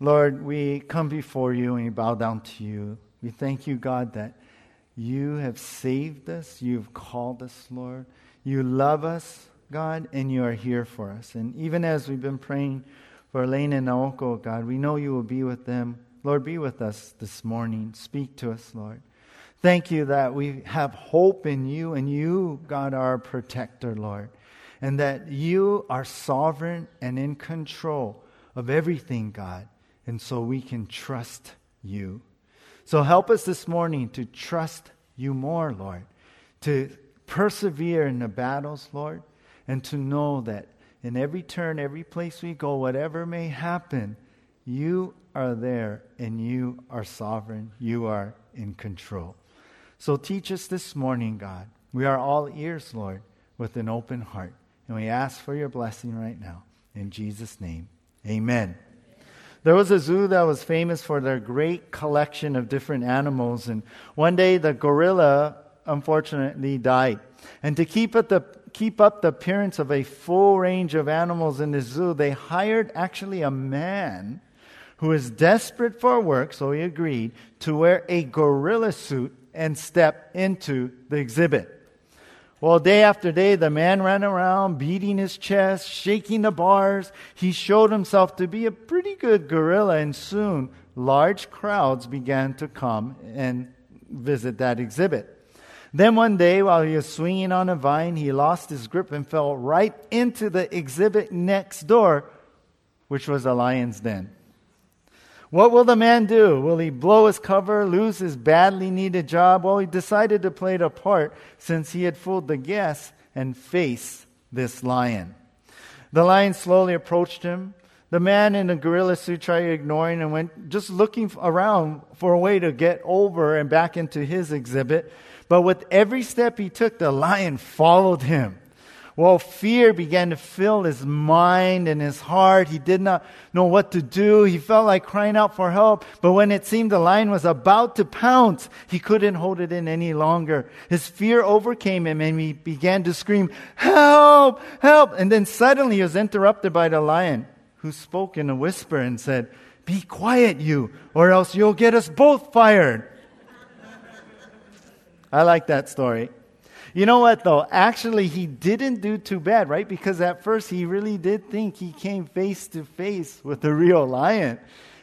Lord, we come before you and we bow down to you. We thank you, God, that you have saved us. You've called us, Lord. You love us, God, and you are here for us. And even as we've been praying for Elaine and Naoko, God, we know you will be with them. Lord, be with us this morning. Speak to us, Lord. Thank you that we have hope in you, and you, God, are our protector, Lord, and that you are sovereign and in control of everything, God, and so we can trust you. So help us this morning to trust you more, Lord, to persevere in the battles, Lord, and to know that in every turn, every place we go, whatever may happen, you are there and you are sovereign. You are in control. So teach us this morning, God. We are all ears, Lord, with an open heart. And we ask for your blessing right now. In Jesus' name, amen. There was a zoo that was famous for their great collection of different animals. And one day the gorilla unfortunately died. And to keep, it the, keep up the appearance of a full range of animals in the zoo, they hired actually a man who was desperate for work, so he agreed, to wear a gorilla suit and step into the exhibit. Well, day after day, the man ran around beating his chest, shaking the bars. He showed himself to be a pretty good gorilla, and soon large crowds began to come and visit that exhibit. Then one day, while he was swinging on a vine, he lost his grip and fell right into the exhibit next door, which was a lion's den. What will the man do? Will he blow his cover, lose his badly needed job? Well, he decided to play the part since he had fooled the guests and face this lion. The lion slowly approached him. The man in the gorilla suit tried ignoring and went just looking around for a way to get over and back into his exhibit. But with every step he took, the lion followed him. Well, fear began to fill his mind and his heart. He did not know what to do. He felt like crying out for help. But when it seemed the lion was about to pounce, he couldn't hold it in any longer. His fear overcame him and he began to scream, Help! Help! And then suddenly he was interrupted by the lion, who spoke in a whisper and said, Be quiet, you, or else you'll get us both fired. I like that story. You know what, though? Actually, he didn't do too bad, right? Because at first he really did think he came face to face with the real lion.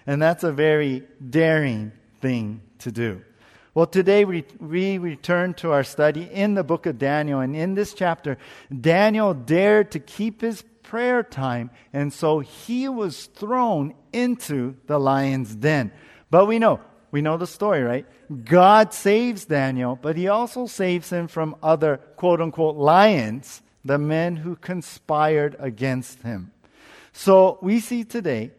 And that's a very daring thing to do. Well, today we, we return to our study in the book of Daniel. And in this chapter, Daniel dared to keep his prayer time. And so he was thrown into the lion's den. But we know we know the story, right? God saves Daniel, but he also saves him from other quote unquote lions, the men who conspired against him. So we see today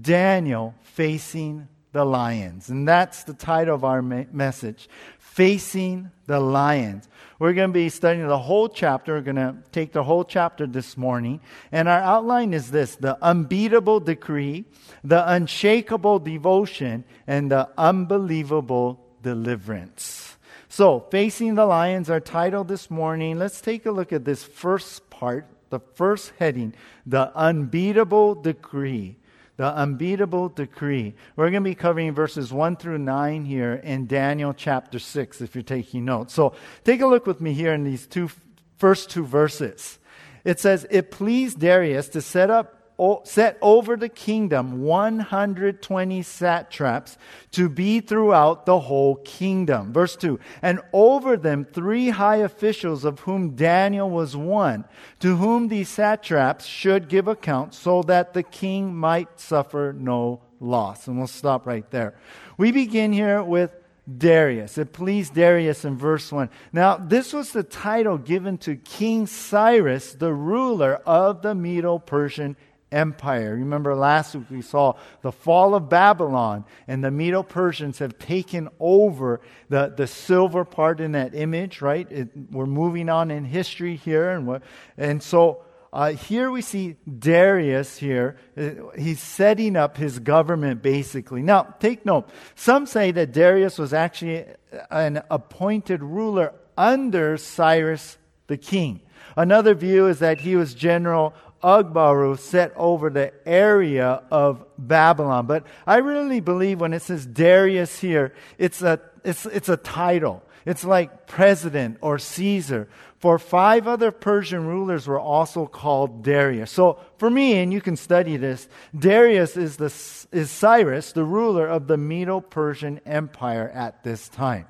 Daniel facing the lions. And that's the title of our message Facing the Lions. We're going to be studying the whole chapter. We're going to take the whole chapter this morning. And our outline is this the unbeatable decree, the unshakable devotion, and the unbelievable deliverance. So, Facing the Lions, our title this morning. Let's take a look at this first part, the first heading, the unbeatable decree the unbeatable decree. We're going to be covering verses 1 through 9 here in Daniel chapter 6, if you're taking notes. So take a look with me here in these two first two verses. It says, It pleased Darius to set up set over the kingdom 120 satraps to be throughout the whole kingdom. Verse 2 And over them three high officials, of whom Daniel was one, to whom these satraps should give account, so that the king might suffer no loss. And we'll stop right there. We begin here with Darius. It pleased Darius in verse 1. Now, this was the title given to King Cyrus, the ruler of the Medo Persian Empire. Remember last week we saw the fall of Babylon, and the Medo Persians have taken over the, the silver part in that image, right? It, we're moving on in history here. And, and so uh, here we see Darius here. Uh, he's setting up his government basically. Now, take note. Some say that Darius was actually an appointed ruler under Cyrus the king. Another view is that he was general Ugbaru set over the area of Babylon. But I really believe when it says Darius here, it's a, it's, it's a title. It's like president or Caesar. For five other Persian rulers were also called Darius. So for me, and you can study this, Darius is, the, is Cyrus, the ruler of the Medo-Persian Empire at this time.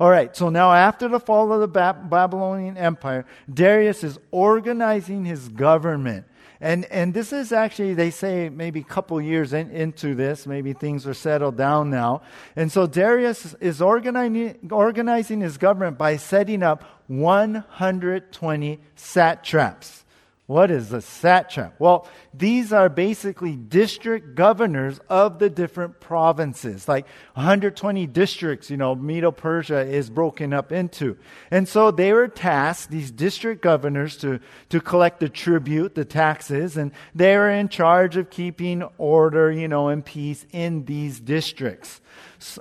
All right, so now after the fall of the Babylonian Empire, Darius is organizing his government. And, and this is actually, they say, maybe a couple years in, into this. Maybe things are settled down now. And so Darius is organizing, organizing his government by setting up 120 satraps. What is a satrap? Well, these are basically district governors of the different provinces. Like 120 districts, you know, Medo Persia is broken up into. And so they were tasked, these district governors, to, to collect the tribute, the taxes, and they were in charge of keeping order, you know, and peace in these districts.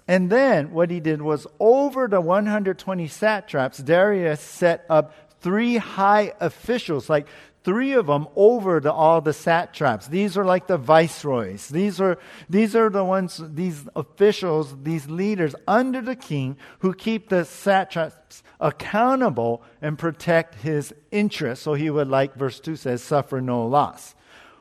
And then what he did was over the 120 satraps, Darius set up three high officials, like three of them over to all the satraps. These are like the viceroys. These are, these are the ones, these officials, these leaders under the king who keep the satraps accountable and protect his interests. So he would, like verse 2 says, suffer no loss.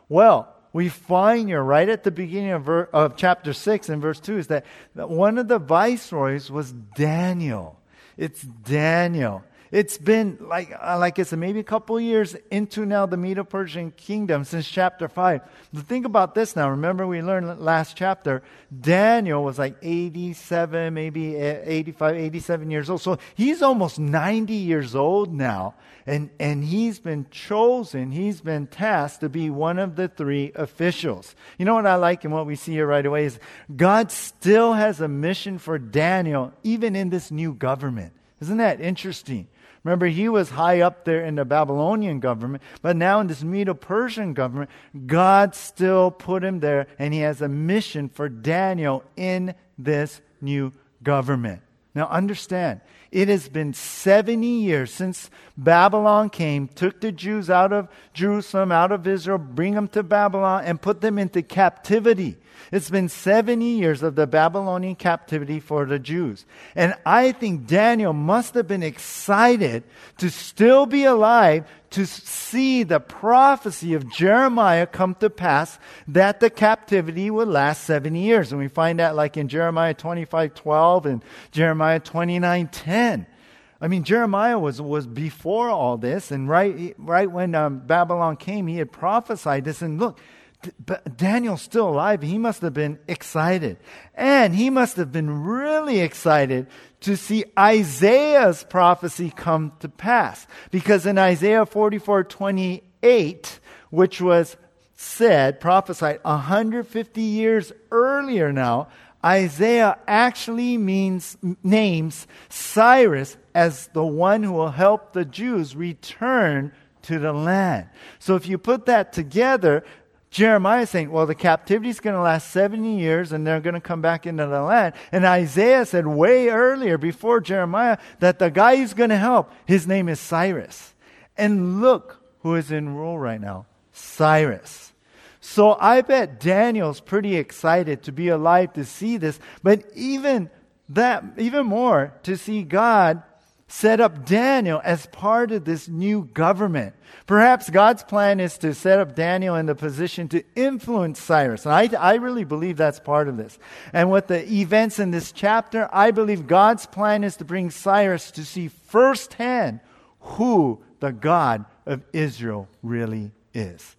Well, we find here right at the beginning of, ver- of chapter 6 and verse 2 is that, that one of the viceroys was Daniel. It's Daniel. It's been like, uh, like I said, maybe a couple years into now the Medo Persian kingdom since chapter 5. But think about this now. Remember, we learned last chapter, Daniel was like 87, maybe 85, 87 years old. So he's almost 90 years old now. And, and he's been chosen, he's been tasked to be one of the three officials. You know what I like and what we see here right away is God still has a mission for Daniel, even in this new government. Isn't that interesting? Remember, he was high up there in the Babylonian government, but now in this Medo Persian government, God still put him there, and he has a mission for Daniel in this new government. Now, understand, it has been 70 years since Babylon came, took the Jews out of Jerusalem, out of Israel, bring them to Babylon, and put them into captivity. It's been 70 years of the Babylonian captivity for the Jews. And I think Daniel must have been excited to still be alive to see the prophecy of Jeremiah come to pass that the captivity would last 70 years. And we find that like in Jeremiah 25 12 and Jeremiah 29 10. I mean, Jeremiah was, was before all this, and right, right when um, Babylon came, he had prophesied this. And look, but Daniel's still alive. He must have been excited. And he must have been really excited to see Isaiah's prophecy come to pass. Because in Isaiah 44 28, which was said, prophesied 150 years earlier now, Isaiah actually means, names Cyrus as the one who will help the Jews return to the land. So if you put that together, Jeremiah is saying, well, the captivity is going to last 70 years and they're going to come back into the land. And Isaiah said way earlier, before Jeremiah, that the guy who's going to help, his name is Cyrus. And look who is in rule right now Cyrus. So I bet Daniel's pretty excited to be alive to see this, but even that, even more, to see God set up Daniel as part of this new government. Perhaps God's plan is to set up Daniel in the position to influence Cyrus. And I, I really believe that's part of this. And with the events in this chapter, I believe God's plan is to bring Cyrus to see firsthand who the God of Israel really is.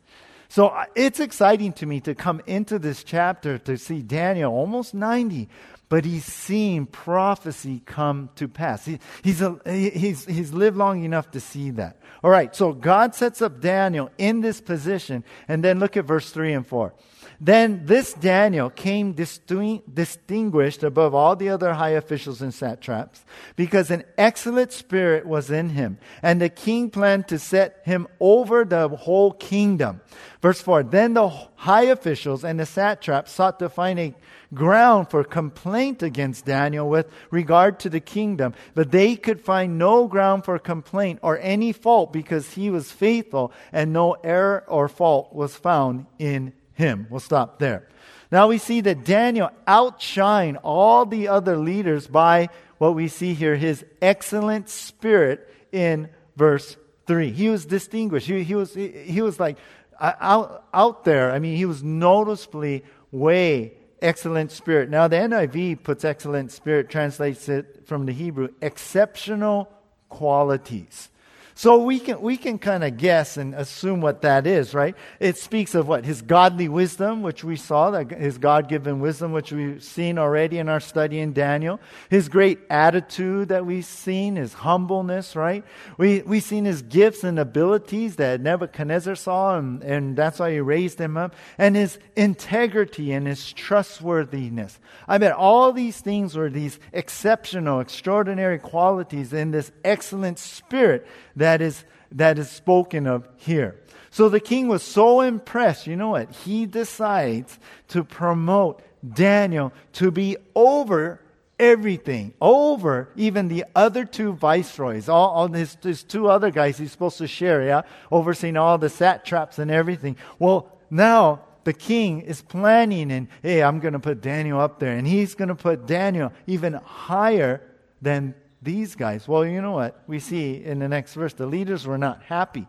So uh, it's exciting to me to come into this chapter to see Daniel, almost 90, but he's seen prophecy come to pass. He, he's, a, he's, he's lived long enough to see that. All right, so God sets up Daniel in this position, and then look at verse 3 and 4. Then this Daniel came distinguished above all the other high officials and satraps because an excellent spirit was in him, and the king planned to set him over the whole kingdom. Verse 4 Then the high officials and the satraps sought to find a ground for complaint against Daniel with regard to the kingdom, but they could find no ground for complaint or any fault because he was faithful and no error or fault was found in him. We'll stop there. Now we see that Daniel outshined all the other leaders by what we see here his excellent spirit in verse 3. He was distinguished. He, he, was, he, he was like out, out there. I mean, he was noticeably way excellent spirit. Now, the NIV puts excellent spirit, translates it from the Hebrew, exceptional qualities. So we can, we can kind of guess and assume what that is, right? It speaks of what? His godly wisdom, which we saw, that his God given wisdom, which we've seen already in our study in Daniel. His great attitude that we've seen, his humbleness, right? We, we've seen his gifts and abilities that Nebuchadnezzar saw, and, and that's why he raised him up. And his integrity and his trustworthiness. I bet all these things were these exceptional, extraordinary qualities in this excellent spirit that is, that is spoken of here. So the king was so impressed, you know what? He decides to promote Daniel to be over everything, over even the other two viceroys, all, all his, his two other guys he's supposed to share, yeah, overseeing all the satraps and everything. Well, now the king is planning and, hey, I'm going to put Daniel up there, and he's going to put Daniel even higher than these guys. Well, you know what? We see in the next verse the leaders were not happy.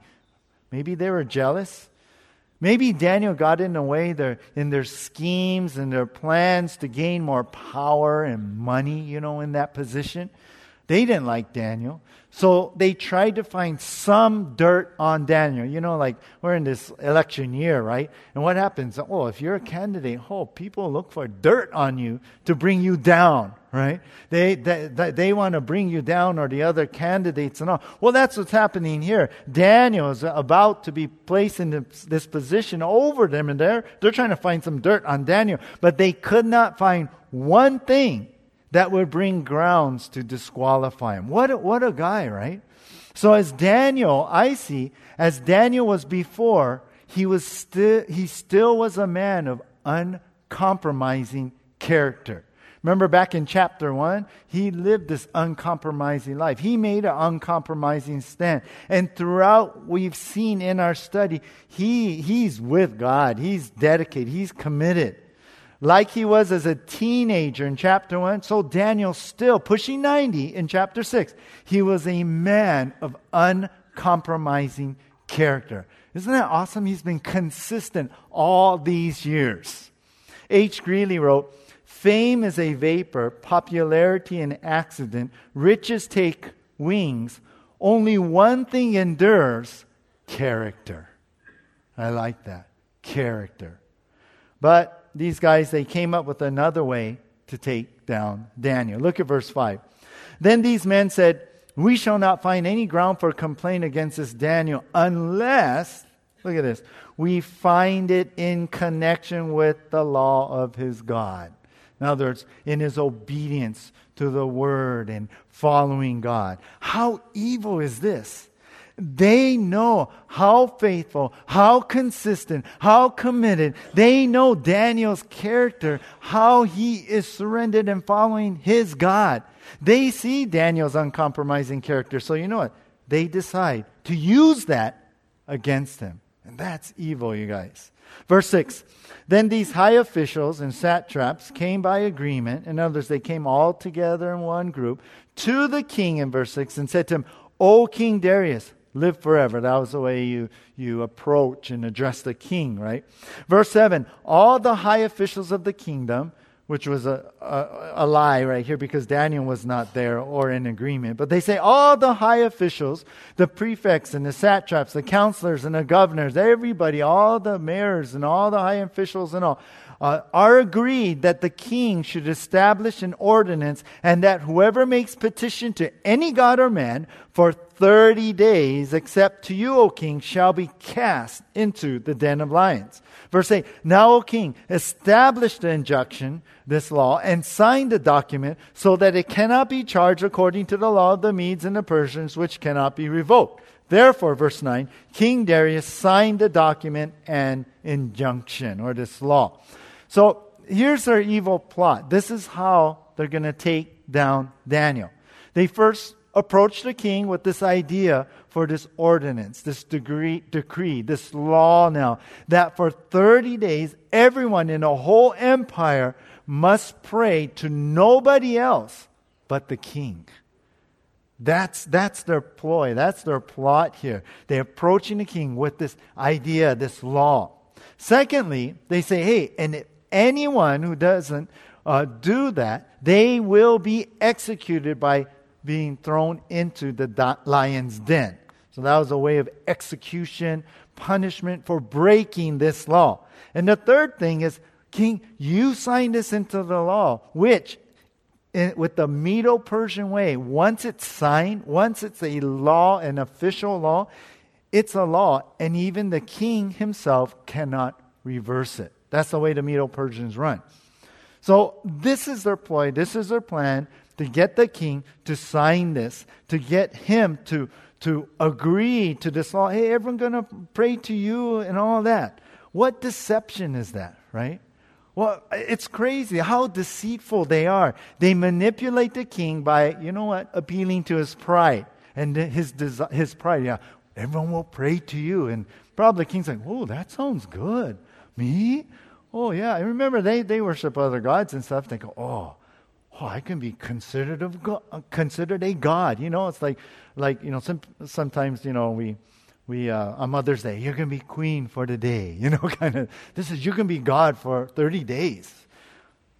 Maybe they were jealous. Maybe Daniel got in the way their, in their schemes and their plans to gain more power and money, you know, in that position. They didn't like Daniel. So they tried to find some dirt on Daniel. You know, like we're in this election year, right? And what happens? Oh, if you're a candidate, oh, people look for dirt on you to bring you down, right? They, they, they want to bring you down or the other candidates and all. Well, that's what's happening here. Daniel is about to be placed in this, position over them, and they're, they're trying to find some dirt on Daniel, but they could not find one thing that would bring grounds to disqualify him. What a, what a guy, right? So as Daniel, I see, as Daniel was before, he was still he still was a man of uncompromising character. Remember back in chapter 1, he lived this uncompromising life. He made an uncompromising stand. And throughout we've seen in our study, he he's with God. He's dedicated. He's committed like he was as a teenager in chapter 1, so Daniel still pushing 90 in chapter 6. He was a man of uncompromising character. Isn't that awesome? He's been consistent all these years. H. Greeley wrote, Fame is a vapor, popularity an accident, riches take wings. Only one thing endures character. I like that. Character. But these guys, they came up with another way to take down Daniel. Look at verse 5. Then these men said, We shall not find any ground for complaint against this Daniel unless, look at this, we find it in connection with the law of his God. In other words, in his obedience to the word and following God. How evil is this? They know how faithful, how consistent, how committed. They know Daniel's character, how he is surrendered and following his God. They see Daniel's uncompromising character. So, you know what? They decide to use that against him. And that's evil, you guys. Verse 6 Then these high officials and satraps came by agreement. In others, they came all together in one group to the king in verse 6 and said to him, O King Darius, live forever. That was the way you, you approach and address the king, right? Verse 7 All the high officials of the kingdom, which was a, a, a, lie right here because Daniel was not there or in agreement. But they say all the high officials, the prefects and the satraps, the counselors and the governors, everybody, all the mayors and all the high officials and all, uh, are agreed that the king should establish an ordinance and that whoever makes petition to any god or man for 30 days, except to you, O king, shall be cast into the den of lions. Verse 8 Now, O king, establish the injunction, this law, and sign the document so that it cannot be charged according to the law of the Medes and the Persians, which cannot be revoked. Therefore, verse 9, King Darius signed the document and injunction, or this law. So here's their evil plot. This is how they're going to take down Daniel. They first approached the king with this idea for this ordinance, this degree, decree, this law now, that for 30 days, everyone in the whole empire must pray to nobody else but the king. That's, that's their ploy. That's their plot here. They're approaching the king with this idea, this law. Secondly, they say, hey, and anyone who doesn't uh, do that, they will be executed by being thrown into the lion's den. So that was a way of execution, punishment for breaking this law. And the third thing is, King, you signed this into the law, which in, with the Medo Persian way, once it's signed, once it's a law, an official law, it's a law, and even the king himself cannot reverse it. That's the way the Medo Persians run. So, this is their ploy, this is their plan to get the king to sign this, to get him to, to agree to this law. Hey, everyone's going to pray to you and all that. What deception is that, right? Well, it's crazy how deceitful they are. They manipulate the king by, you know what, appealing to his pride. And his, desi- his pride, yeah, everyone will pray to you. And probably the king's like, oh, that sounds good. Me? Oh, yeah. I remember they, they worship other gods and stuff. They go, oh, oh, I can be considered of considered a god. You know, it's like, like you know, some, sometimes you know we we uh, on Mother's Day, you're gonna be queen for the day. You know, kind of. This is you can be God for thirty days.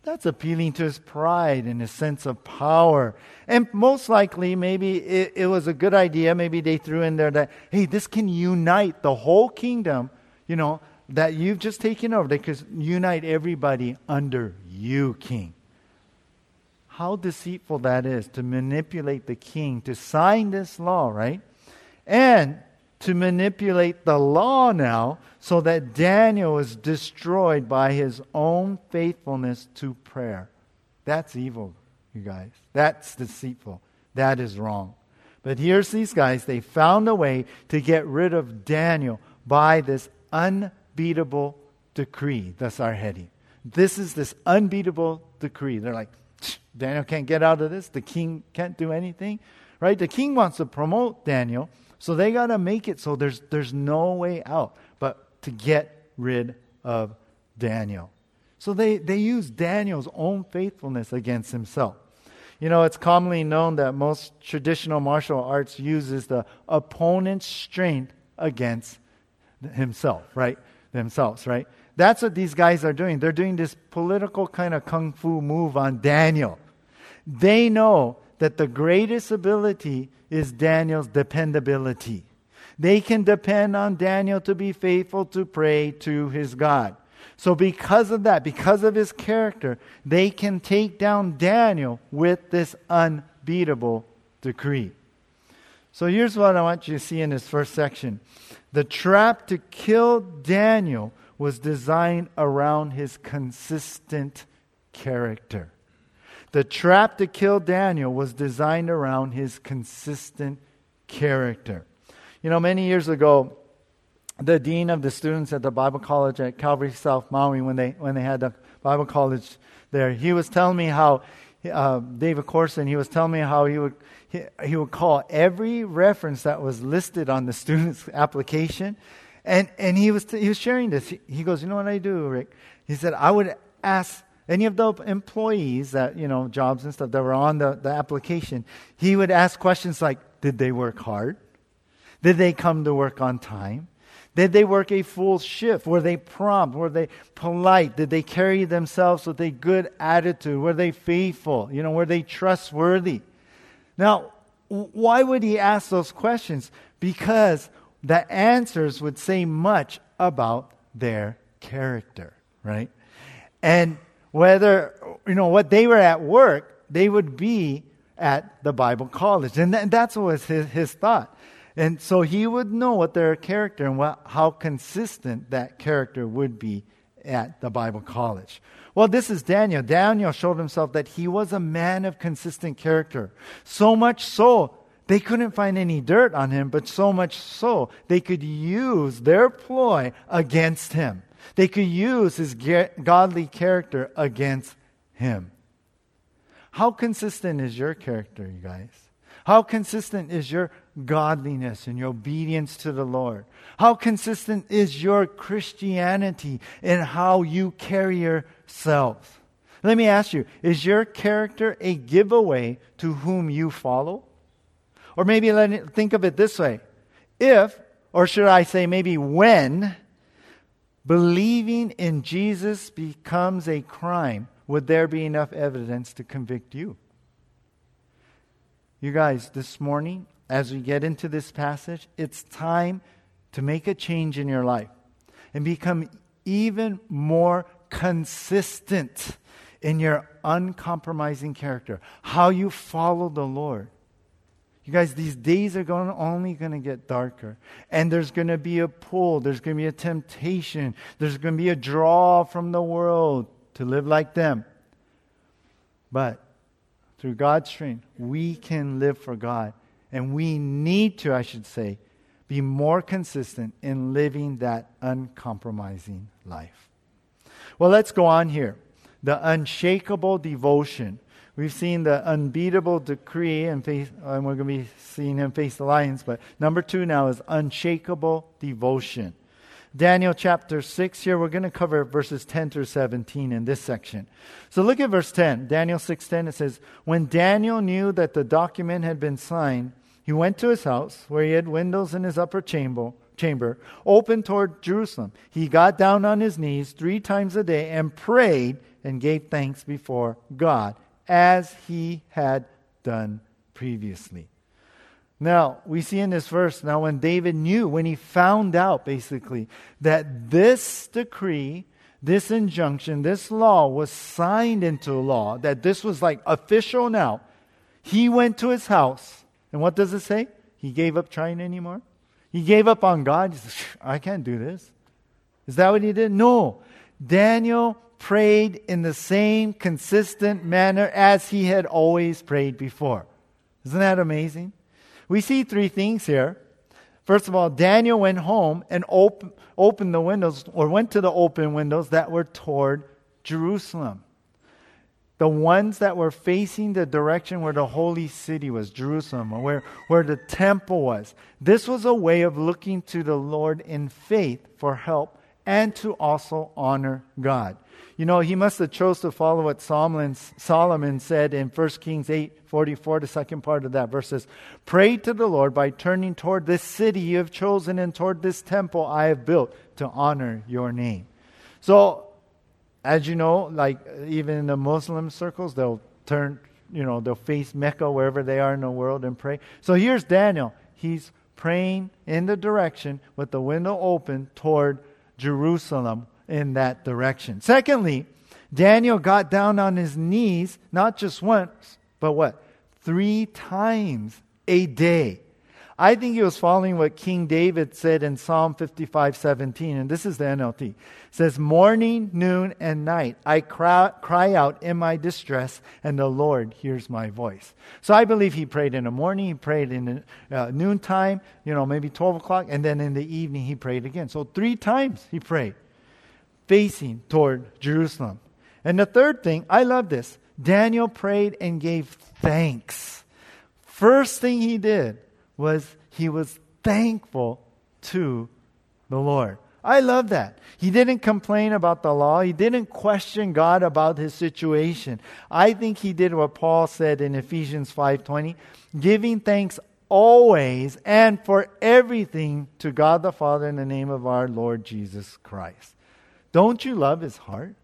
That's appealing to his pride and his sense of power. And most likely, maybe it, it was a good idea. Maybe they threw in there that, hey, this can unite the whole kingdom, you know, that you've just taken over. They could unite everybody under you, king how deceitful that is to manipulate the king to sign this law, right? And to manipulate the law now so that Daniel is destroyed by his own faithfulness to prayer. That's evil, you guys. That's deceitful. That is wrong. But here's these guys. They found a way to get rid of Daniel by this unbeatable decree. That's our heading. This is this unbeatable decree. They're like, Daniel can't get out of this. The king can't do anything, right? The king wants to promote Daniel, so they got to make it so there's, there's no way out but to get rid of Daniel. So they, they use Daniel's own faithfulness against himself. You know, it's commonly known that most traditional martial arts uses the opponent's strength against himself, right? Themselves, right? That's what these guys are doing. They're doing this political kind of kung fu move on Daniel. They know that the greatest ability is Daniel's dependability. They can depend on Daniel to be faithful to pray to his God. So, because of that, because of his character, they can take down Daniel with this unbeatable decree. So, here's what I want you to see in this first section the trap to kill Daniel was designed around his consistent character. The trap to kill Daniel was designed around his consistent character. You know, many years ago, the dean of the students at the Bible College at Calvary South Maui, when they, when they had the Bible College there, he was telling me how, uh, David Corson, he was telling me how he would, he, he would call every reference that was listed on the student's application and, and he, was, he was sharing this. He goes, You know what I do, Rick? He said, I would ask any of the employees that, you know, jobs and stuff that were on the, the application, he would ask questions like, Did they work hard? Did they come to work on time? Did they work a full shift? Were they prompt? Were they polite? Did they carry themselves with a good attitude? Were they faithful? You know, were they trustworthy? Now, why would he ask those questions? Because the answers would say much about their character, right? And whether, you know, what they were at work, they would be at the Bible college. And th- that's was his, his thought. And so he would know what their character and what, how consistent that character would be at the Bible college. Well, this is Daniel. Daniel showed himself that he was a man of consistent character. So much so they couldn't find any dirt on him, but so much so they could use their ploy against him. They could use his godly character against him. How consistent is your character, you guys? How consistent is your godliness and your obedience to the Lord? How consistent is your Christianity in how you carry yourselves? Let me ask you is your character a giveaway to whom you follow? Or maybe let me think of it this way. If, or should I say maybe when, believing in Jesus becomes a crime, would there be enough evidence to convict you? You guys, this morning, as we get into this passage, it's time to make a change in your life and become even more consistent in your uncompromising character, how you follow the Lord. You guys, these days are going, only going to get darker. And there's going to be a pull, there's going to be a temptation, there's going to be a draw from the world to live like them. But through God's strength, we can live for God. And we need to, I should say, be more consistent in living that uncompromising life. Well, let's go on here the unshakable devotion. We've seen the unbeatable decree, and, face, and we're going to be seeing him face the lions. But number two now is unshakable devotion. Daniel chapter 6 here, we're going to cover verses 10 through 17 in this section. So look at verse 10. Daniel 6:10 it says, "When Daniel knew that the document had been signed, he went to his house where he had windows in his upper chamber chamber, open toward Jerusalem. He got down on his knees three times a day and prayed and gave thanks before God, as he had done previously. Now, we see in this verse, now when David knew, when he found out basically that this decree, this injunction, this law was signed into law, that this was like official now, he went to his house. And what does it say? He gave up trying anymore? He gave up on God. He said, I can't do this. Is that what he did? No. Daniel prayed in the same consistent manner as he had always prayed before. Isn't that amazing? We see three things here. First of all, Daniel went home and op- opened the windows, or went to the open windows that were toward Jerusalem. The ones that were facing the direction where the holy city was, Jerusalem, or where, where the temple was. This was a way of looking to the Lord in faith for help and to also honor God. You know, he must have chose to follow what Solomon, Solomon said in 1 Kings 8 44, the second part of that verse says, Pray to the Lord by turning toward this city you have chosen and toward this temple I have built to honor your name. So, as you know, like even in the Muslim circles, they'll turn, you know, they'll face Mecca wherever they are in the world and pray. So here's Daniel. He's praying in the direction with the window open toward Jerusalem in that direction. Secondly, Daniel got down on his knees, not just once, but what? Three times a day. I think he was following what King David said in Psalm 55 17, and this is the NLT. It says, Morning, noon, and night I cry, cry out in my distress, and the Lord hears my voice. So I believe he prayed in the morning, he prayed in the uh, noontime, you know, maybe 12 o'clock, and then in the evening he prayed again. So three times he prayed facing toward Jerusalem. And the third thing, I love this. Daniel prayed and gave thanks. First thing he did was he was thankful to the Lord. I love that. He didn't complain about the law. He didn't question God about his situation. I think he did what Paul said in Ephesians 5:20, giving thanks always and for everything to God the Father in the name of our Lord Jesus Christ. Don't you love his heart?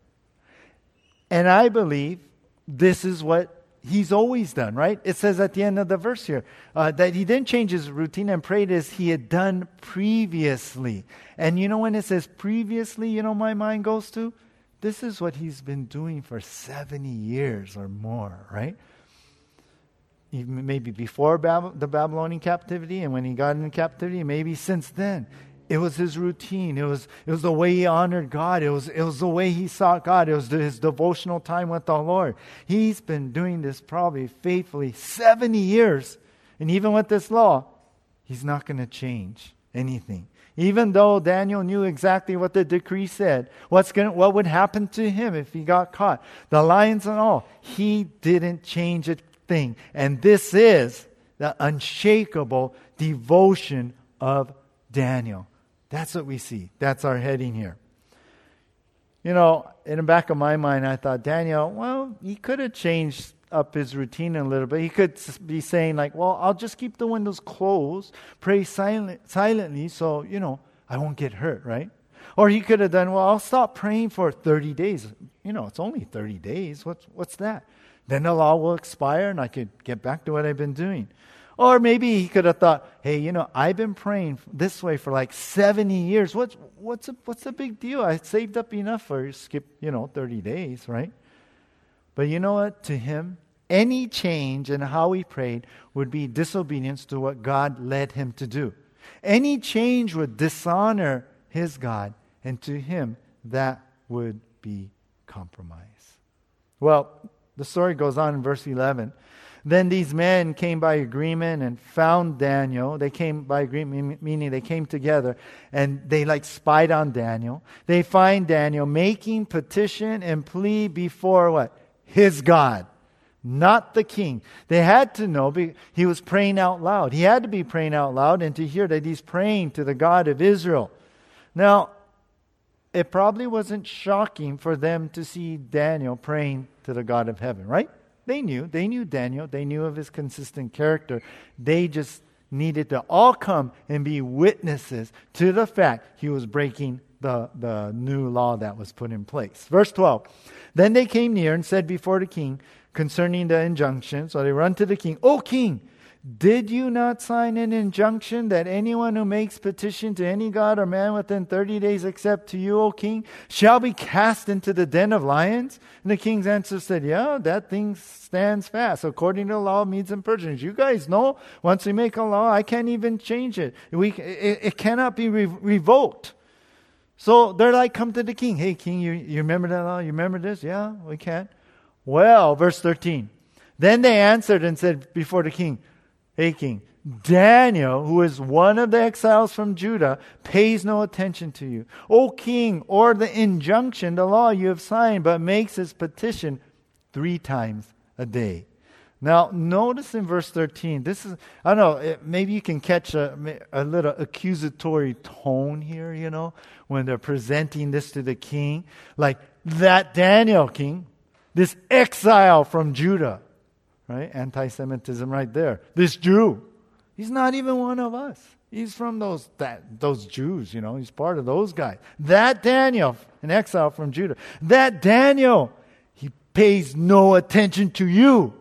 And I believe this is what he's always done, right? It says at the end of the verse here uh, that he didn't change his routine and prayed as he had done previously. And you know, when it says previously, you know, my mind goes to? This is what he's been doing for 70 years or more, right? Even maybe before Bab- the Babylonian captivity and when he got into captivity, maybe since then. It was his routine. It was, it was the way he honored God. It was, it was the way he sought God. It was his devotional time with the Lord. He's been doing this probably faithfully 70 years. And even with this law, he's not going to change anything. Even though Daniel knew exactly what the decree said, what's gonna, what would happen to him if he got caught, the lions and all, he didn't change a thing. And this is the unshakable devotion of Daniel. That's what we see. That's our heading here. You know, in the back of my mind, I thought, Daniel, well, he could have changed up his routine a little bit. He could be saying, like, well, I'll just keep the windows closed, pray silent, silently so, you know, I won't get hurt, right? Or he could have done, well, I'll stop praying for 30 days. You know, it's only 30 days. What's, what's that? Then the law will expire and I could get back to what I've been doing. Or maybe he could have thought, hey, you know, I've been praying this way for like 70 years. What's, what's, a, what's the big deal? I saved up enough for skip, you know, 30 days, right? But you know what? To him, any change in how he prayed would be disobedience to what God led him to do. Any change would dishonor his God, and to him, that would be compromise. Well, the story goes on in verse 11. Then these men came by agreement and found Daniel. They came by agreement, meaning they came together and they like spied on Daniel. They find Daniel making petition and plea before what? His God, not the king. They had to know he was praying out loud. He had to be praying out loud and to hear that he's praying to the God of Israel. Now, it probably wasn't shocking for them to see Daniel praying to the God of heaven, right? They knew. They knew Daniel. They knew of his consistent character. They just needed to all come and be witnesses to the fact he was breaking the, the new law that was put in place. Verse 12. Then they came near and said before the king concerning the injunction. So they run to the king. O king, did you not sign an injunction that anyone who makes petition to any god or man within 30 days except to you, O king, shall be cast into the den of lions? And the king's answer said, Yeah, that thing stands fast according to the law of Medes and Persians. You guys know once we make a law, I can't even change it. We, it, it cannot be re- revoked. So they're like, Come to the king. Hey, king, you, you remember that law? You remember this? Yeah, we can't. Well, verse 13. Then they answered and said before the king, Hey, king, Daniel, who is one of the exiles from Judah, pays no attention to you. O king, or the injunction, the law you have signed, but makes his petition three times a day. Now, notice in verse 13, this is, I don't know, maybe you can catch a, a little accusatory tone here, you know, when they're presenting this to the king. Like, that Daniel king, this exile from Judah, right? Anti Semitism right there. This Jew, he's not even one of us. He's from those, that, those Jews, you know, he's part of those guys. That Daniel, an exile from Judah, that Daniel, he pays no attention to you.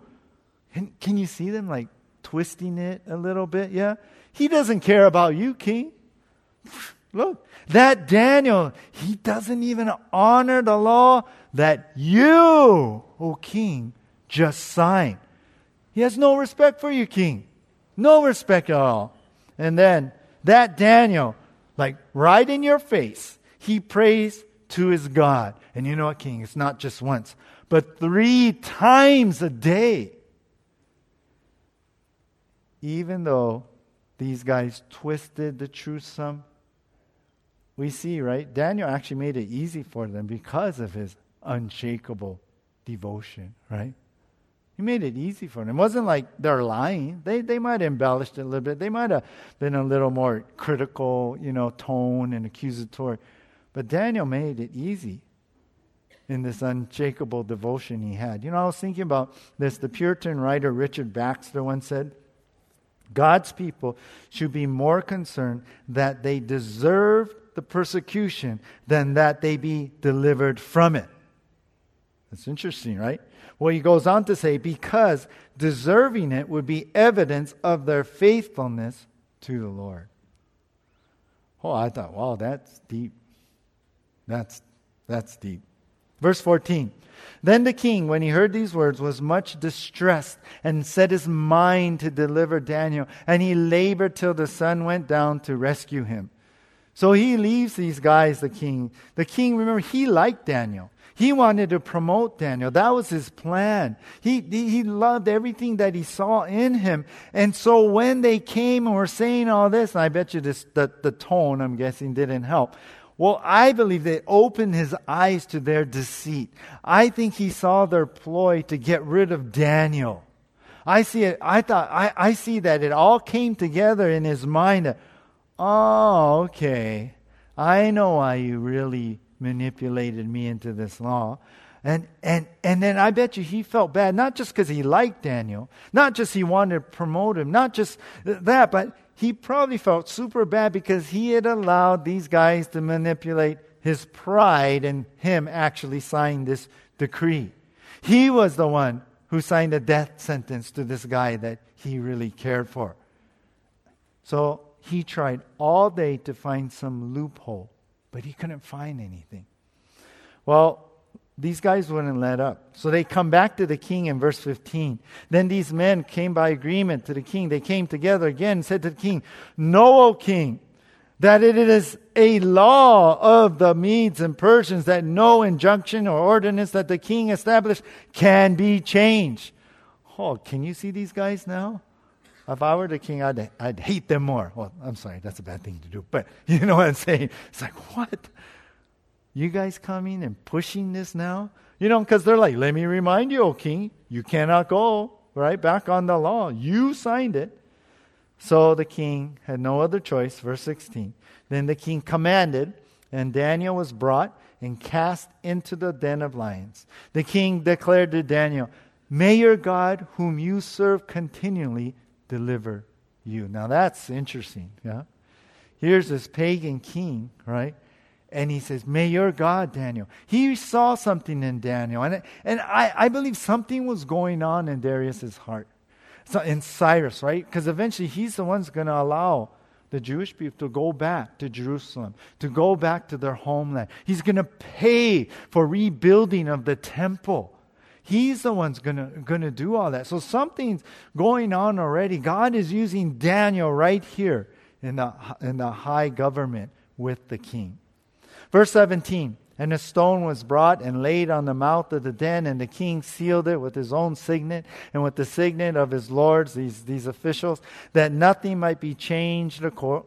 Can, you see them like twisting it a little bit? Yeah? He doesn't care about you, king. Look, that Daniel, he doesn't even honor the law that you, O king, just signed. He has no respect for you, king. No respect at all. And then that Daniel, like right in your face, he prays to his God. And you know what, king? It's not just once, but three times a day. Even though these guys twisted the truth some, we see, right? Daniel actually made it easy for them because of his unshakable devotion, right? He made it easy for them. It wasn't like they're lying. They, they might have embellished it a little bit. They might have been a little more critical, you know, tone and accusatory. But Daniel made it easy in this unshakable devotion he had. You know, I was thinking about this. The Puritan writer Richard Baxter once said, God's people should be more concerned that they deserve the persecution than that they be delivered from it. That's interesting, right? Well, he goes on to say, because deserving it would be evidence of their faithfulness to the Lord. Oh, I thought, wow, that's deep. That's, that's deep. Verse 14. Then the king, when he heard these words, was much distressed and set his mind to deliver Daniel, and he labored till the sun went down to rescue him. So he leaves these guys, the king. The king, remember, he liked Daniel. He wanted to promote Daniel. That was his plan. He, he loved everything that he saw in him. And so when they came and were saying all this, and I bet you this, the, the tone, I'm guessing, didn't help. Well, I believe they opened his eyes to their deceit. I think he saw their ploy to get rid of Daniel. I see it, I thought, I, I see that it all came together in his mind. Oh, okay. I know why you really manipulated me into this law. And, and, and then I bet you he felt bad, not just because he liked Daniel, not just he wanted to promote him, not just that, but he probably felt super bad because he had allowed these guys to manipulate his pride and him actually sign this decree. He was the one who signed a death sentence to this guy that he really cared for. So he tried all day to find some loophole but he couldn't find anything. Well, these guys wouldn't let up. So they come back to the king in verse 15. Then these men came by agreement to the king. They came together again and said to the king, Know, O king, that it is a law of the Medes and Persians that no injunction or ordinance that the king established can be changed. Oh, can you see these guys now? If I were the king, I'd, I'd hate them more. Well, I'm sorry, that's a bad thing to do. But you know what I'm saying? It's like, what? You guys coming and pushing this now? You know, because they're like, let me remind you, O king, you cannot go, right? Back on the law. You signed it. So the king had no other choice. Verse 16. Then the king commanded, and Daniel was brought and cast into the den of lions. The king declared to Daniel, May your God, whom you serve continually, deliver you. Now that's interesting, yeah? Here's this pagan king, right? And he says, May your God, Daniel. He saw something in Daniel. And, and I, I believe something was going on in Darius's heart. So in Cyrus, right? Because eventually he's the one's going to allow the Jewish people to go back to Jerusalem, to go back to their homeland. He's going to pay for rebuilding of the temple. He's the one's gonna gonna do all that. So something's going on already. God is using Daniel right here in the in the high government with the king. Verse 17. And a stone was brought and laid on the mouth of the den, and the king sealed it with his own signet and with the signet of his lords, these, these officials, that nothing might be changed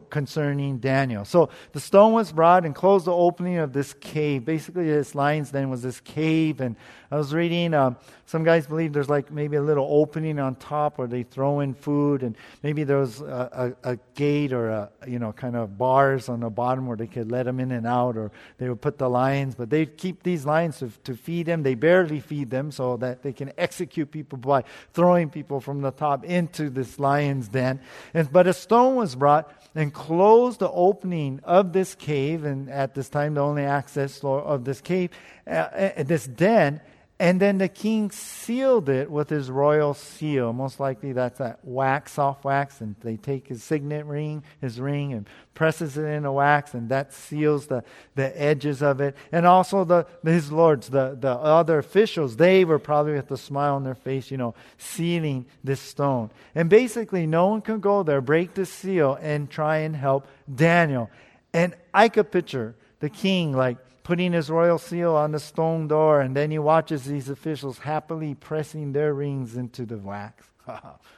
concerning Daniel. So the stone was brought and closed the opening of this cave. Basically, this lion's den was this cave, and I was reading, um, some guys believe there's like maybe a little opening on top where they throw in food, and maybe there was a, a, a gate or a, you know, kind of bars on the bottom where they could let them in and out, or they would put the lions, but they keep these lions to, to feed them. They barely feed them so that they can execute people by throwing people from the top into this lion's den. And, but a stone was brought and closed the opening of this cave, and at this time, the only access of this cave, uh, uh, this den and then the king sealed it with his royal seal. Most likely that's that wax, soft wax. And they take his signet ring, his ring, and presses it into wax, and that seals the, the edges of it. And also the, his lords, the, the other officials, they were probably with a smile on their face, you know, sealing this stone. And basically, no one can go there, break the seal, and try and help Daniel. And I could picture the king like putting his royal seal on the stone door, and then he watches these officials happily pressing their rings into the wax.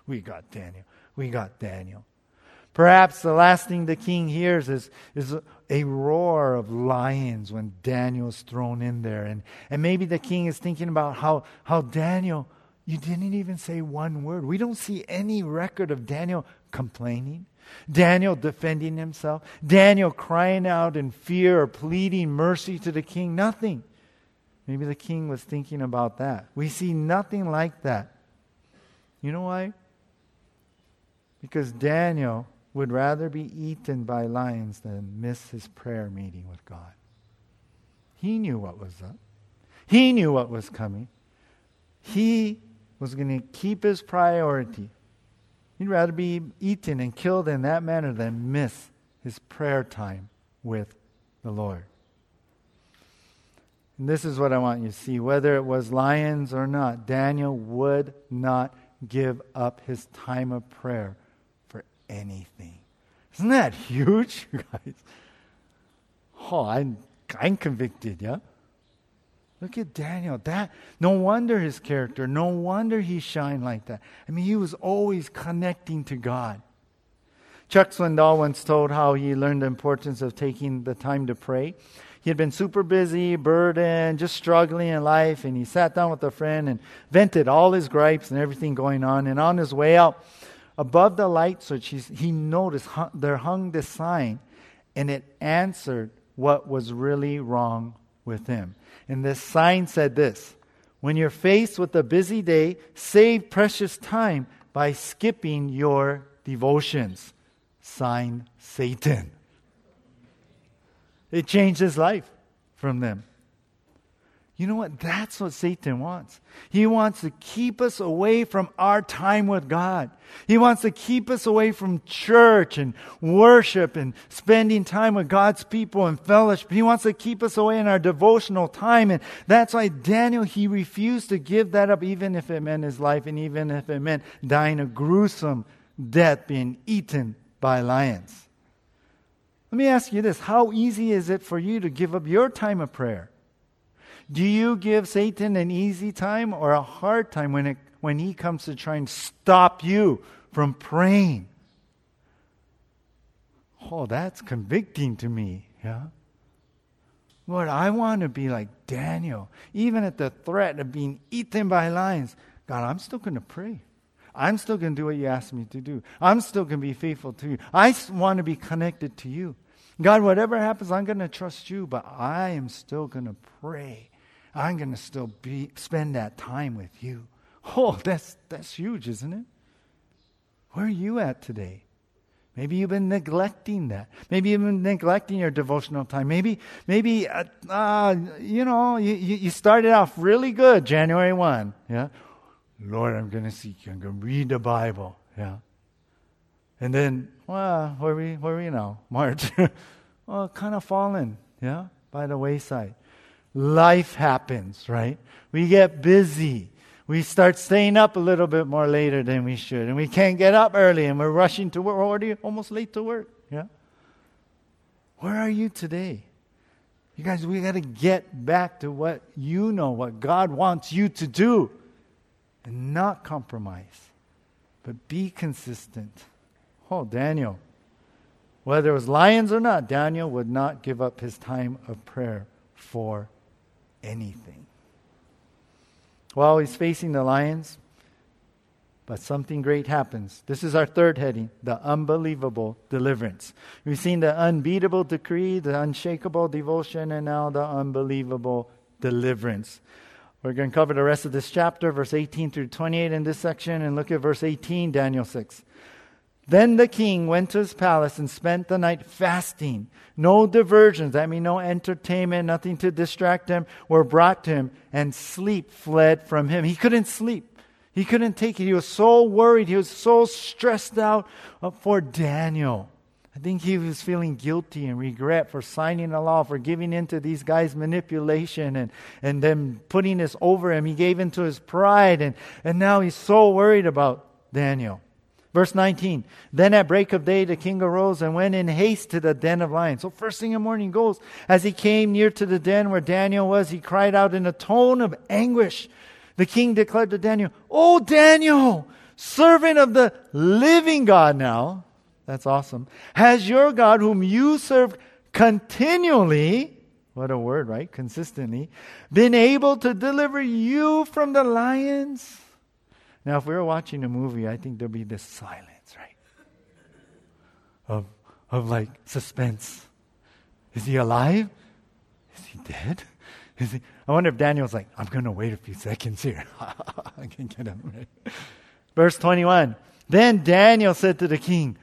we got Daniel. We got Daniel. Perhaps the last thing the king hears is, is a roar of lions when Daniel's thrown in there. And, and maybe the king is thinking about how, how Daniel, you didn't even say one word. We don't see any record of Daniel complaining. Daniel defending himself, Daniel crying out in fear or pleading mercy to the king. Nothing. Maybe the king was thinking about that. We see nothing like that. You know why? Because Daniel would rather be eaten by lions than miss his prayer meeting with God. He knew what was up. He knew what was coming. He was going to keep his priority He'd rather be eaten and killed in that manner than miss his prayer time with the Lord. And this is what I want you to see. Whether it was lions or not, Daniel would not give up his time of prayer for anything. Isn't that huge, guys? Oh, I'm, I'm convicted, yeah? Look at Daniel. That no wonder his character, no wonder he shined like that. I mean, he was always connecting to God. Chuck Swindoll once told how he learned the importance of taking the time to pray. He had been super busy, burdened, just struggling in life, and he sat down with a friend and vented all his gripes and everything going on. And on his way out, above the light switch, he noticed there hung this sign, and it answered what was really wrong with him. And this sign said this When you're faced with a busy day, save precious time by skipping your devotions. Sign Satan. It changed his life from them. You know what? That's what Satan wants. He wants to keep us away from our time with God. He wants to keep us away from church and worship and spending time with God's people and fellowship. He wants to keep us away in our devotional time. And that's why Daniel, he refused to give that up, even if it meant his life and even if it meant dying a gruesome death, being eaten by lions. Let me ask you this How easy is it for you to give up your time of prayer? Do you give Satan an easy time or a hard time when, it, when he comes to try and stop you from praying? Oh, that's convicting to me, yeah? Lord, I want to be like Daniel. Even at the threat of being eaten by lions, God, I'm still going to pray. I'm still going to do what you asked me to do. I'm still going to be faithful to you. I want to be connected to you. God, whatever happens, I'm going to trust you, but I am still going to pray I'm going to still be, spend that time with you. Oh, that's, that's huge, isn't it? Where are you at today? Maybe you've been neglecting that. Maybe you've been neglecting your devotional time. Maybe, maybe, uh, uh, you know, you, you started off really good January 1. Yeah. Lord, I'm going to seek you. I'm going to read the Bible. Yeah. And then, well, where are we, where are we now? March. well, kind of fallen. Yeah. By the wayside life happens, right? We get busy. We start staying up a little bit more later than we should. And we can't get up early and we're rushing to work. We're already almost late to work. Yeah? Where are you today? You guys, we got to get back to what you know, what God wants you to do, and not compromise, but be consistent. Oh, Daniel. Whether it was lions or not, Daniel would not give up his time of prayer for anything. Well, he's facing the lions, but something great happens. This is our third heading the unbelievable deliverance. We've seen the unbeatable decree, the unshakable devotion, and now the unbelievable deliverance. We're going to cover the rest of this chapter, verse 18 through 28 in this section, and look at verse 18, Daniel 6. Then the king went to his palace and spent the night fasting. No diversions, I mean, no entertainment, nothing to distract him, were brought to him, and sleep fled from him. He couldn't sleep. He couldn't take it. He was so worried. He was so stressed out for Daniel. I think he was feeling guilty and regret for signing the law, for giving into these guys' manipulation and, and them putting this over him. He gave into his pride, and, and now he's so worried about Daniel. Verse 19 Then at break of day the king arose and went in haste to the den of lions. So, first thing in the morning goes. As he came near to the den where Daniel was, he cried out in a tone of anguish. The king declared to Daniel, Oh, Daniel, servant of the living God now. That's awesome. Has your God, whom you serve continually, what a word, right? Consistently, been able to deliver you from the lions? Now, if we were watching a movie, I think there'd be this silence, right? Of, of like suspense. Is he alive? Is he dead? Is he? I wonder if Daniel's like, I'm going to wait a few seconds here. I can get him, right? Verse 21. Then Daniel said to the king,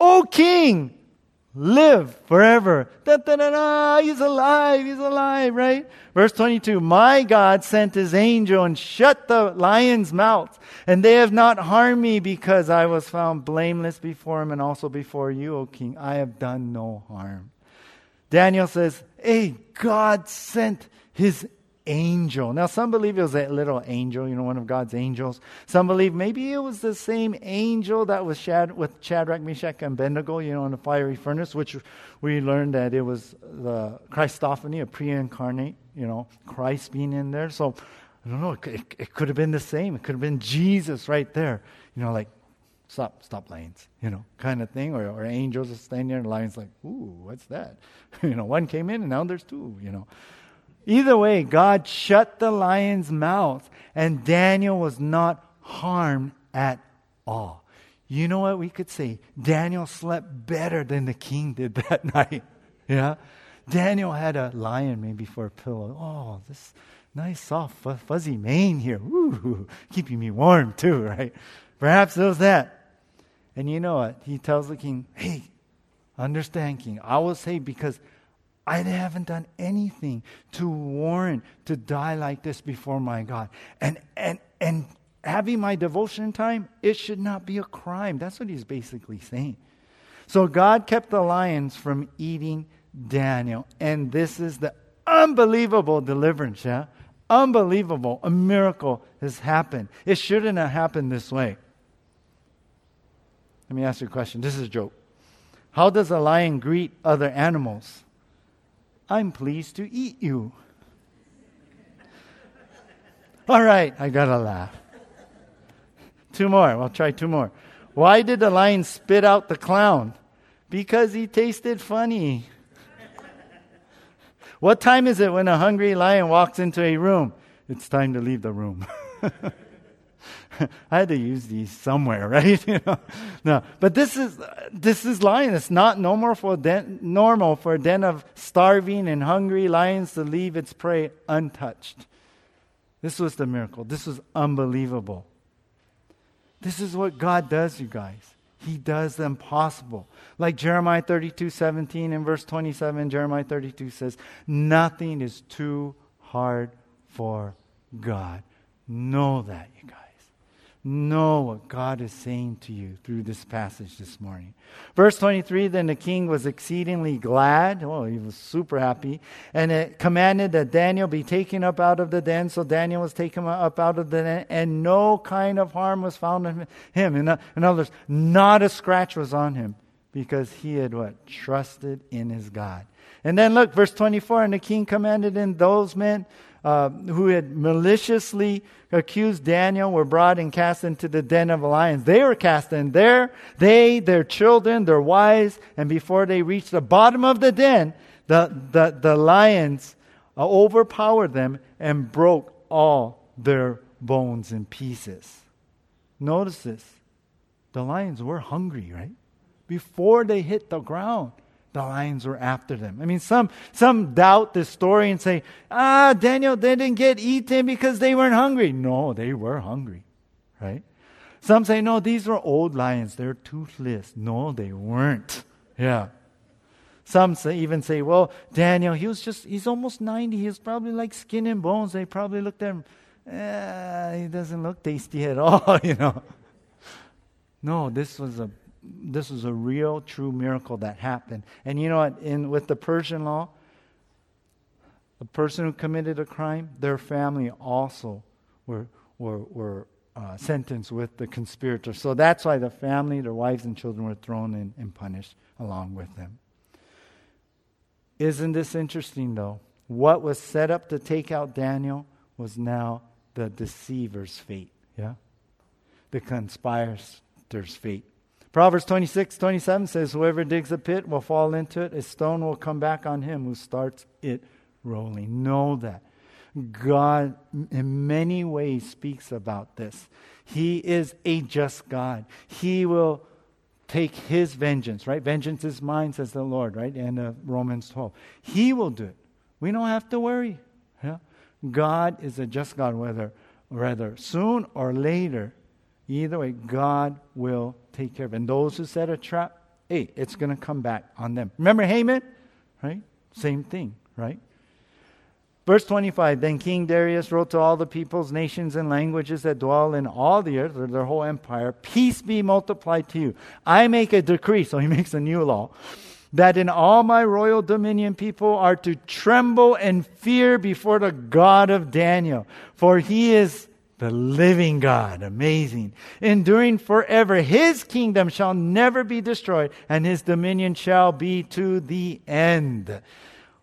O king, live forever. Da, da, da, da, he's alive, he's alive, right? Verse 22 My God sent his angel and shut the lion's mouth, and they have not harmed me because I was found blameless before him and also before you, O king. I have done no harm. Daniel says, Hey, God sent his angel. Now, some believe it was a little angel, you know, one of God's angels. Some believe maybe it was the same angel that was Shad- with Shadrach, Meshach, and Abednego, you know, in the fiery furnace, which we learned that it was the Christophany, a pre incarnate, you know, Christ being in there. So, I don't know, it, it, it could have been the same. It could have been Jesus right there, you know, like, stop, stop lions, you know, kind of thing. Or, or angels are standing there, and lion's like, ooh, what's that? you know, one came in, and now there's two, you know. Either way, God shut the lion's mouth, and Daniel was not harmed at all. You know what we could say? Daniel slept better than the king did that night. Yeah? Daniel had a lion maybe for a pillow. Oh, this nice, soft, fuzzy mane here. Ooh, keeping me warm too, right? Perhaps it was that. And you know what? He tells the king, hey, understand, king, I will say because I haven't done anything to warrant to die like this before my God. And, and, and having my devotion time, it should not be a crime. That's what he's basically saying. So God kept the lions from eating Daniel. And this is the unbelievable deliverance, yeah? Unbelievable. A miracle has happened. It shouldn't have happened this way. Let me ask you a question. This is a joke. How does a lion greet other animals? I'm pleased to eat you. All right, I gotta laugh. Two more. I'll try two more. Why did the lion spit out the clown? Because he tasted funny. what time is it when a hungry lion walks into a room? It's time to leave the room. I had to use these somewhere, right? you know? No, but this is this is lion. It's not normal for den, normal for a den of starving and hungry lions to leave its prey untouched. This was the miracle. This was unbelievable. This is what God does, you guys. He does the impossible. Like Jeremiah 32, 17 and verse 27, Jeremiah 32 says, Nothing is too hard for God. Know that, you guys know what God is saying to you through this passage this morning. Verse 23 Then the king was exceedingly glad. Oh, he was super happy. And it commanded that Daniel be taken up out of the den. So Daniel was taken up out of the den, and no kind of harm was found in him. In, in other words, not a scratch was on him because he had what? Trusted in his God. And then look, verse 24 And the king commanded, and those men uh, who had maliciously accused Daniel were brought and cast into the den of lions. They were cast in there, they, their children, their wives, and before they reached the bottom of the den, the, the, the lions uh, overpowered them and broke all their bones in pieces. Notice this. The lions were hungry, right? Before they hit the ground the lions were after them. I mean, some, some doubt this story and say, ah, Daniel they didn't get eaten because they weren't hungry. No, they were hungry, right? Some say, no, these were old lions. They're toothless. No, they weren't. Yeah. Some say, even say, well, Daniel, he was just, he's almost 90. He was probably like skin and bones. They probably looked at him, eh, he doesn't look tasty at all, you know. No, this was a this was a real, true miracle that happened. And you know what? In with the Persian law, the person who committed a crime, their family also were were were uh, sentenced with the conspirator. So that's why the family, their wives and children, were thrown in and punished along with them. Isn't this interesting, though? What was set up to take out Daniel was now the deceiver's fate. Yeah, the conspirators' fate. Proverbs 26, 27 says, Whoever digs a pit will fall into it. A stone will come back on him who starts it rolling. Know that. God, in many ways, speaks about this. He is a just God. He will take his vengeance, right? Vengeance is mine, says the Lord, right? And Romans 12. He will do it. We don't have to worry. Yeah? God is a just God, whether, whether soon or later. Either way, God will take care of it. And those who set a trap, hey, it's going to come back on them. Remember Haman? Right? Same thing, right? Verse 25 Then King Darius wrote to all the peoples, nations, and languages that dwell in all the earth, or their whole empire, Peace be multiplied to you. I make a decree, so he makes a new law, that in all my royal dominion people are to tremble and fear before the God of Daniel, for he is the living God. Amazing. Enduring forever. His kingdom shall never be destroyed, and his dominion shall be to the end.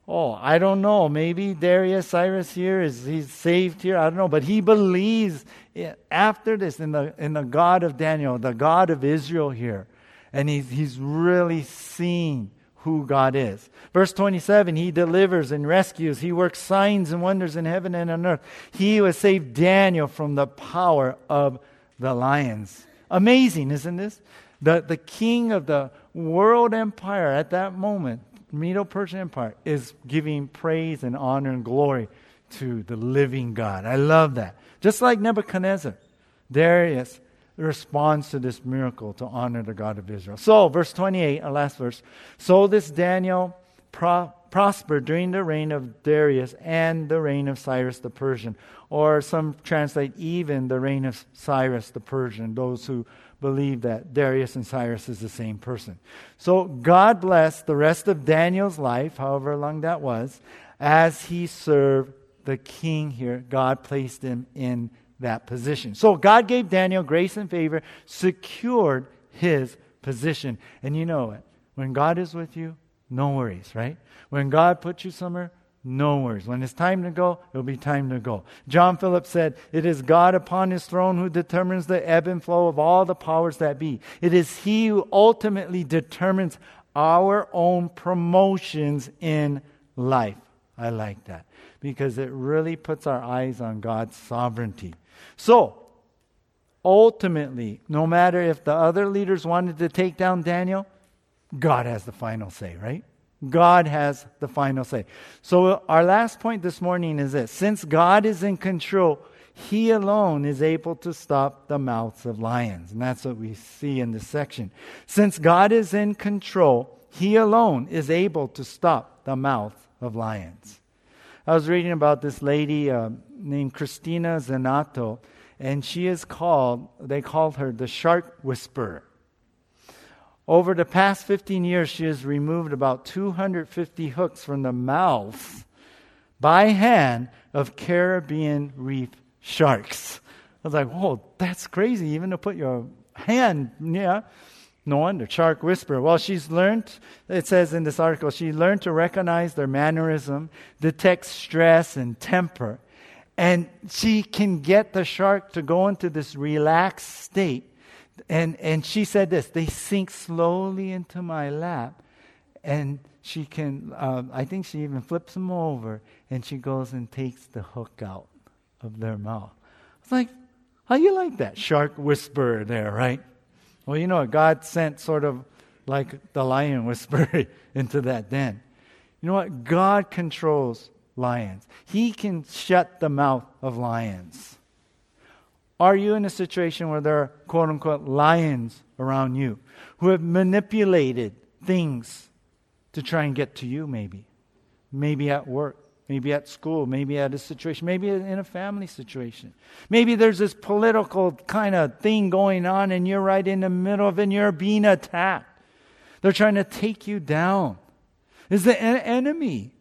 Oh, I don't know. Maybe Darius Cyrus here is he's saved here. I don't know, but he believes after this in the in the God of Daniel, the God of Israel here, and he's he's really seen who God is. Verse 27, he delivers and rescues. He works signs and wonders in heaven and on earth. He has saved Daniel from the power of the lions. Amazing, isn't this? The, the king of the world empire at that moment, Medo Persian Empire, is giving praise and honor and glory to the living God. I love that. Just like Nebuchadnezzar, Darius responds to this miracle to honor the God of Israel. So, verse 28, our last verse. So this Daniel pro- prospered during the reign of Darius and the reign of Cyrus the Persian. Or some translate even the reign of Cyrus the Persian, those who believe that Darius and Cyrus is the same person. So God blessed the rest of Daniel's life, however long that was, as he served the king here. God placed him in that position. So God gave Daniel grace and favor, secured his position. And you know it. When God is with you, no worries, right? When God puts you somewhere, no worries. When it's time to go, it'll be time to go. John Phillips said, It is God upon his throne who determines the ebb and flow of all the powers that be. It is he who ultimately determines our own promotions in life. I like that because it really puts our eyes on God's sovereignty. So, ultimately, no matter if the other leaders wanted to take down Daniel, God has the final say, right? God has the final say. So, our last point this morning is this since God is in control, He alone is able to stop the mouths of lions. And that's what we see in this section. Since God is in control, He alone is able to stop the mouth of lions. I was reading about this lady uh, named Cristina Zenato, and she is called, they called her the shark whisperer. Over the past 15 years, she has removed about 250 hooks from the mouths by hand of Caribbean reef sharks. I was like, whoa, that's crazy, even to put your hand, yeah. No wonder, shark whisperer. Well, she's learned, it says in this article, she learned to recognize their mannerism, detect stress and temper, and she can get the shark to go into this relaxed state. And, and she said this they sink slowly into my lap. And she can, uh, I think she even flips them over and she goes and takes the hook out of their mouth. It's like, how you like that shark whisperer there, right? Well, you know, what? God sent sort of like the lion whisperer into that den. You know what? God controls lions. He can shut the mouth of lions. Are you in a situation where there are quote unquote lions around you who have manipulated things to try and get to you, maybe? Maybe at work, maybe at school, maybe at a situation, maybe in a family situation. Maybe there's this political kind of thing going on and you're right in the middle of it and you're being attacked. They're trying to take you down. Is the en- enemy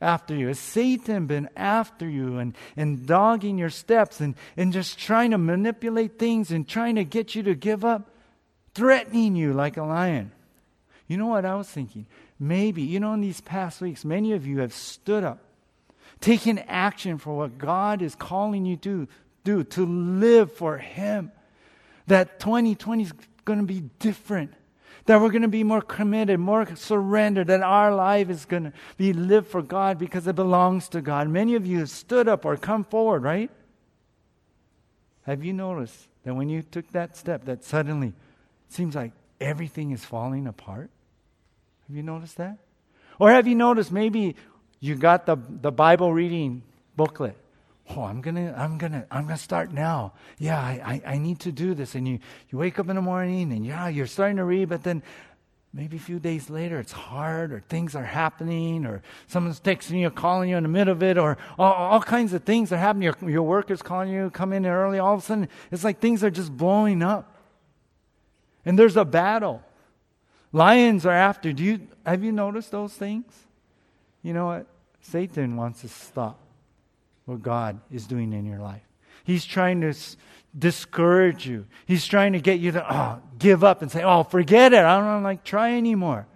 after you? Has Satan been after you and, and dogging your steps and, and just trying to manipulate things and trying to get you to give up? Threatening you like a lion. You know what I was thinking? Maybe, you know, in these past weeks, many of you have stood up, taken action for what God is calling you to do, to live for Him. That 2020 is going to be different that we're going to be more committed, more surrendered, that our life is going to be lived for God because it belongs to God. Many of you have stood up or come forward, right? Have you noticed that when you took that step, that suddenly it seems like everything is falling apart? Have you noticed that? Or have you noticed maybe you got the, the Bible reading booklet oh i'm gonna i'm gonna i'm gonna start now yeah I, I, I, need to do this and you you wake up in the morning and yeah you're starting to read but then maybe a few days later it's hard or things are happening or someone's texting you calling you in the middle of it or all, all kinds of things are happening your, your worker's calling you come in early all of a sudden it's like things are just blowing up and there's a battle Lions are after. Do you have you noticed those things? You know what? Satan wants to stop what God is doing in your life. He's trying to s- discourage you. He's trying to get you to oh, give up and say, "Oh, forget it. I don't like try anymore."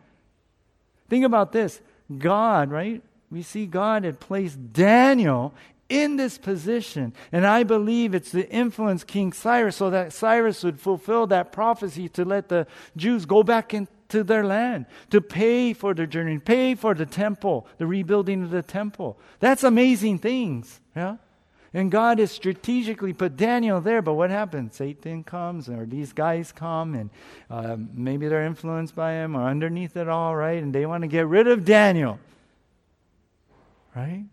Think about this. God, right? We see God had placed Daniel in this position. And I believe it's to influence King Cyrus so that Cyrus would fulfill that prophecy to let the Jews go back into their land, to pay for their journey, pay for the temple, the rebuilding of the temple. That's amazing things. Yeah? And God has strategically put Daniel there, but what happens? Satan comes, or these guys come, and uh, maybe they're influenced by him, or underneath it all, right? And they want to get rid of Daniel. Right?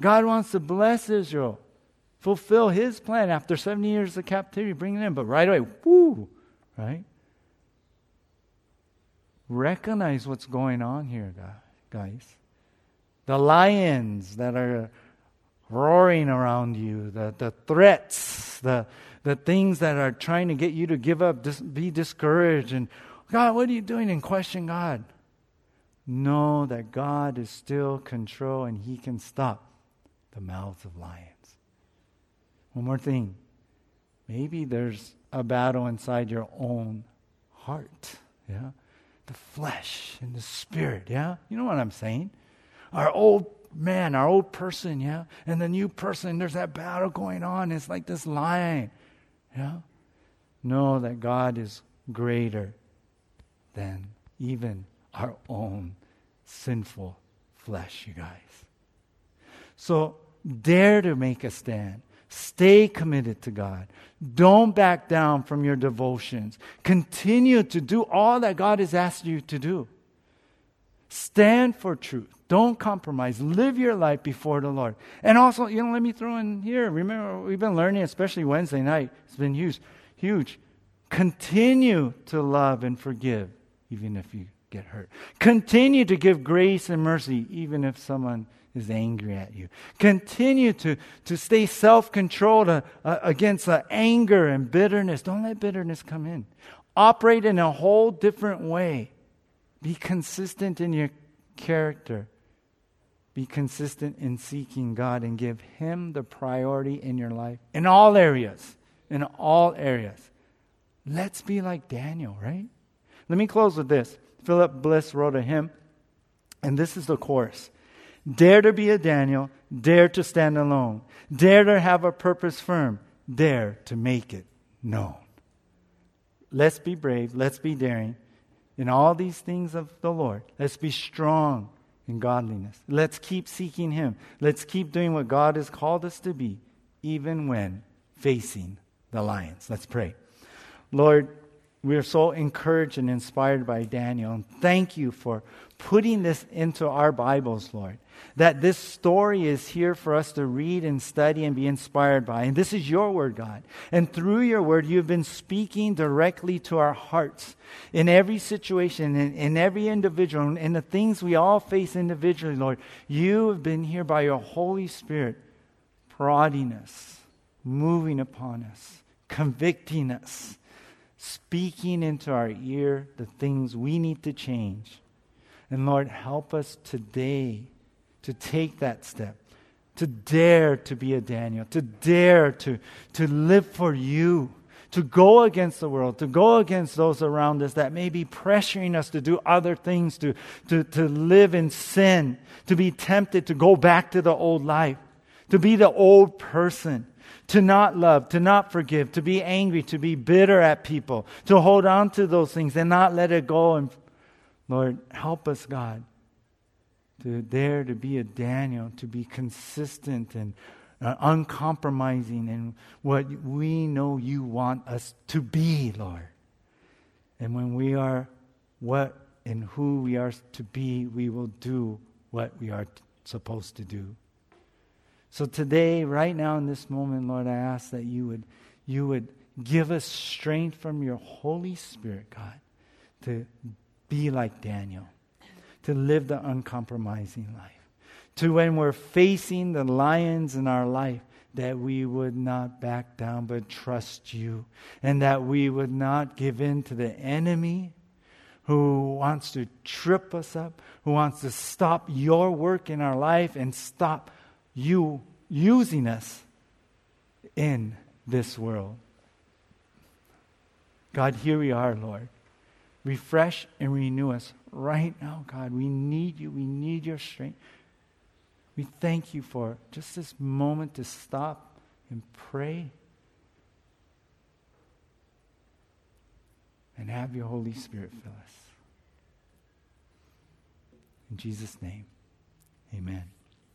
God wants to bless Israel, fulfill his plan after 70 years of captivity, bring it in, but right away, whoo, right? Recognize what's going on here, guys. The lions that are roaring around you, the, the threats, the, the things that are trying to get you to give up, dis- be discouraged, and God, what are you doing? And question God. Know that God is still control and He can stop the mouths of lions. One more thing. Maybe there's a battle inside your own heart. Yeah? The flesh and the spirit. Yeah? You know what I'm saying? Our old man, our old person, yeah? And the new person, there's that battle going on. It's like this lion. Yeah? Know that God is greater than even our own sinful flesh, you guys. So dare to make a stand. Stay committed to God. Don't back down from your devotions. Continue to do all that God has asked you to do. Stand for truth. Don't compromise. Live your life before the Lord. And also, you know, let me throw in here. Remember, we've been learning, especially Wednesday night. It's been huge. Huge. Continue to love and forgive, even if you get hurt. Continue to give grace and mercy, even if someone is angry at you. Continue to, to stay self controlled uh, uh, against uh, anger and bitterness. Don't let bitterness come in. Operate in a whole different way. Be consistent in your character. Be consistent in seeking God and give Him the priority in your life in all areas. In all areas. Let's be like Daniel, right? Let me close with this. Philip Bliss wrote a hymn, and this is the chorus Dare to be a Daniel, dare to stand alone, dare to have a purpose firm, dare to make it known. Let's be brave, let's be daring in all these things of the Lord. Let's be strong in godliness. Let's keep seeking Him. Let's keep doing what God has called us to be, even when facing the lions. Let's pray. Lord, we are so encouraged and inspired by Daniel. And thank you for putting this into our Bibles, Lord. That this story is here for us to read and study and be inspired by. And this is your word, God. And through your word, you've been speaking directly to our hearts in every situation, in, in every individual, in the things we all face individually, Lord. You have been here by your Holy Spirit, prodding us, moving upon us, convicting us speaking into our ear the things we need to change. And Lord, help us today to take that step, to dare to be a Daniel, to dare to, to live for you, to go against the world, to go against those around us that may be pressuring us to do other things, to, to, to live in sin, to be tempted to go back to the old life, to be the old person to not love, to not forgive, to be angry, to be bitter at people, to hold on to those things and not let it go. And Lord, help us, God, to dare to be a Daniel, to be consistent and uh, uncompromising in what we know you want us to be, Lord. And when we are what and who we are to be, we will do what we are supposed to do. So today, right now in this moment, Lord, I ask that you would, you would give us strength from your Holy Spirit, God, to be like Daniel, to live the uncompromising life. To when we're facing the lions in our life, that we would not back down but trust you, and that we would not give in to the enemy, who wants to trip us up, who wants to stop your work in our life and stop you using us in this world. God, here we are, Lord. Refresh and renew us right now, God. We need you. We need your strength. We thank you for just this moment to stop and pray and have your Holy Spirit fill us. In Jesus' name, amen.